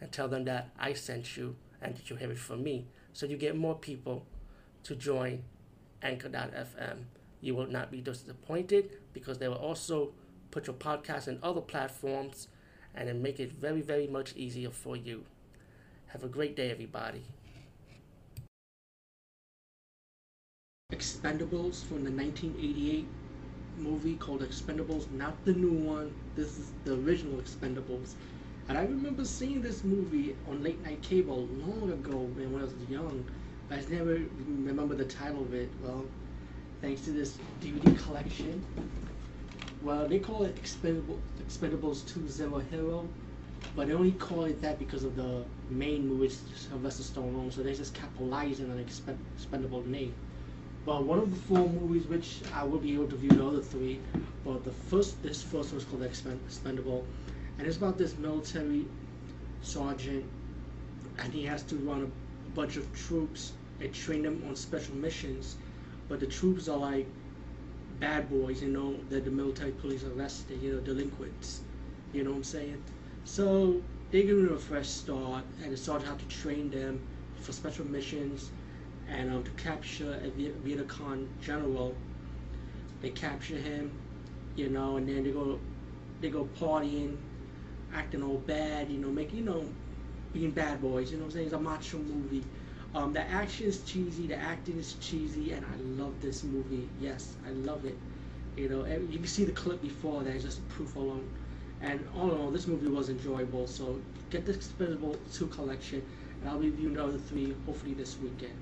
and tell them that I sent you and that you have it from me. So you get more people to join Anchor.fm. You will not be disappointed because they will also put your podcast in other platforms and then make it very, very much easier for you. Have a great day, everybody. Expendables from the 1988 movie called Expendables, not the new one. This is the original Expendables. And I remember seeing this movie on late night cable long ago when I was young. But I just never remember the title of it. Well, thanks to this DVD collection. Well, they call it Expendable, Expendables 2 Zero Hero, but they only call it that because of the main movie, Sylvester Stallone, so they just capitalizing on expend, Expendable name. But one of the four movies which I will be able to view the other three, but the first, this first was called Expendable, and it's about this military sergeant, and he has to run a bunch of troops and train them on special missions, but the troops are like bad boys, you know, that the military police arrested, you know, delinquents, you know what I'm saying? So they give them a fresh start, and the sergeant have to train them for special missions and um, to capture a Viet Cong general. They capture him, you know, and then they go they go partying, acting all bad, you know, making you know, being bad boys. You know what I'm saying? It's a macho movie. Um, the action is cheesy, the acting is cheesy, and I love this movie. Yes, I love it. You know, you can see the clip before that, just proof alone. And all in all, this movie was enjoyable. So get the Expendable 2 collection, and I'll be reviewing the other three hopefully this weekend.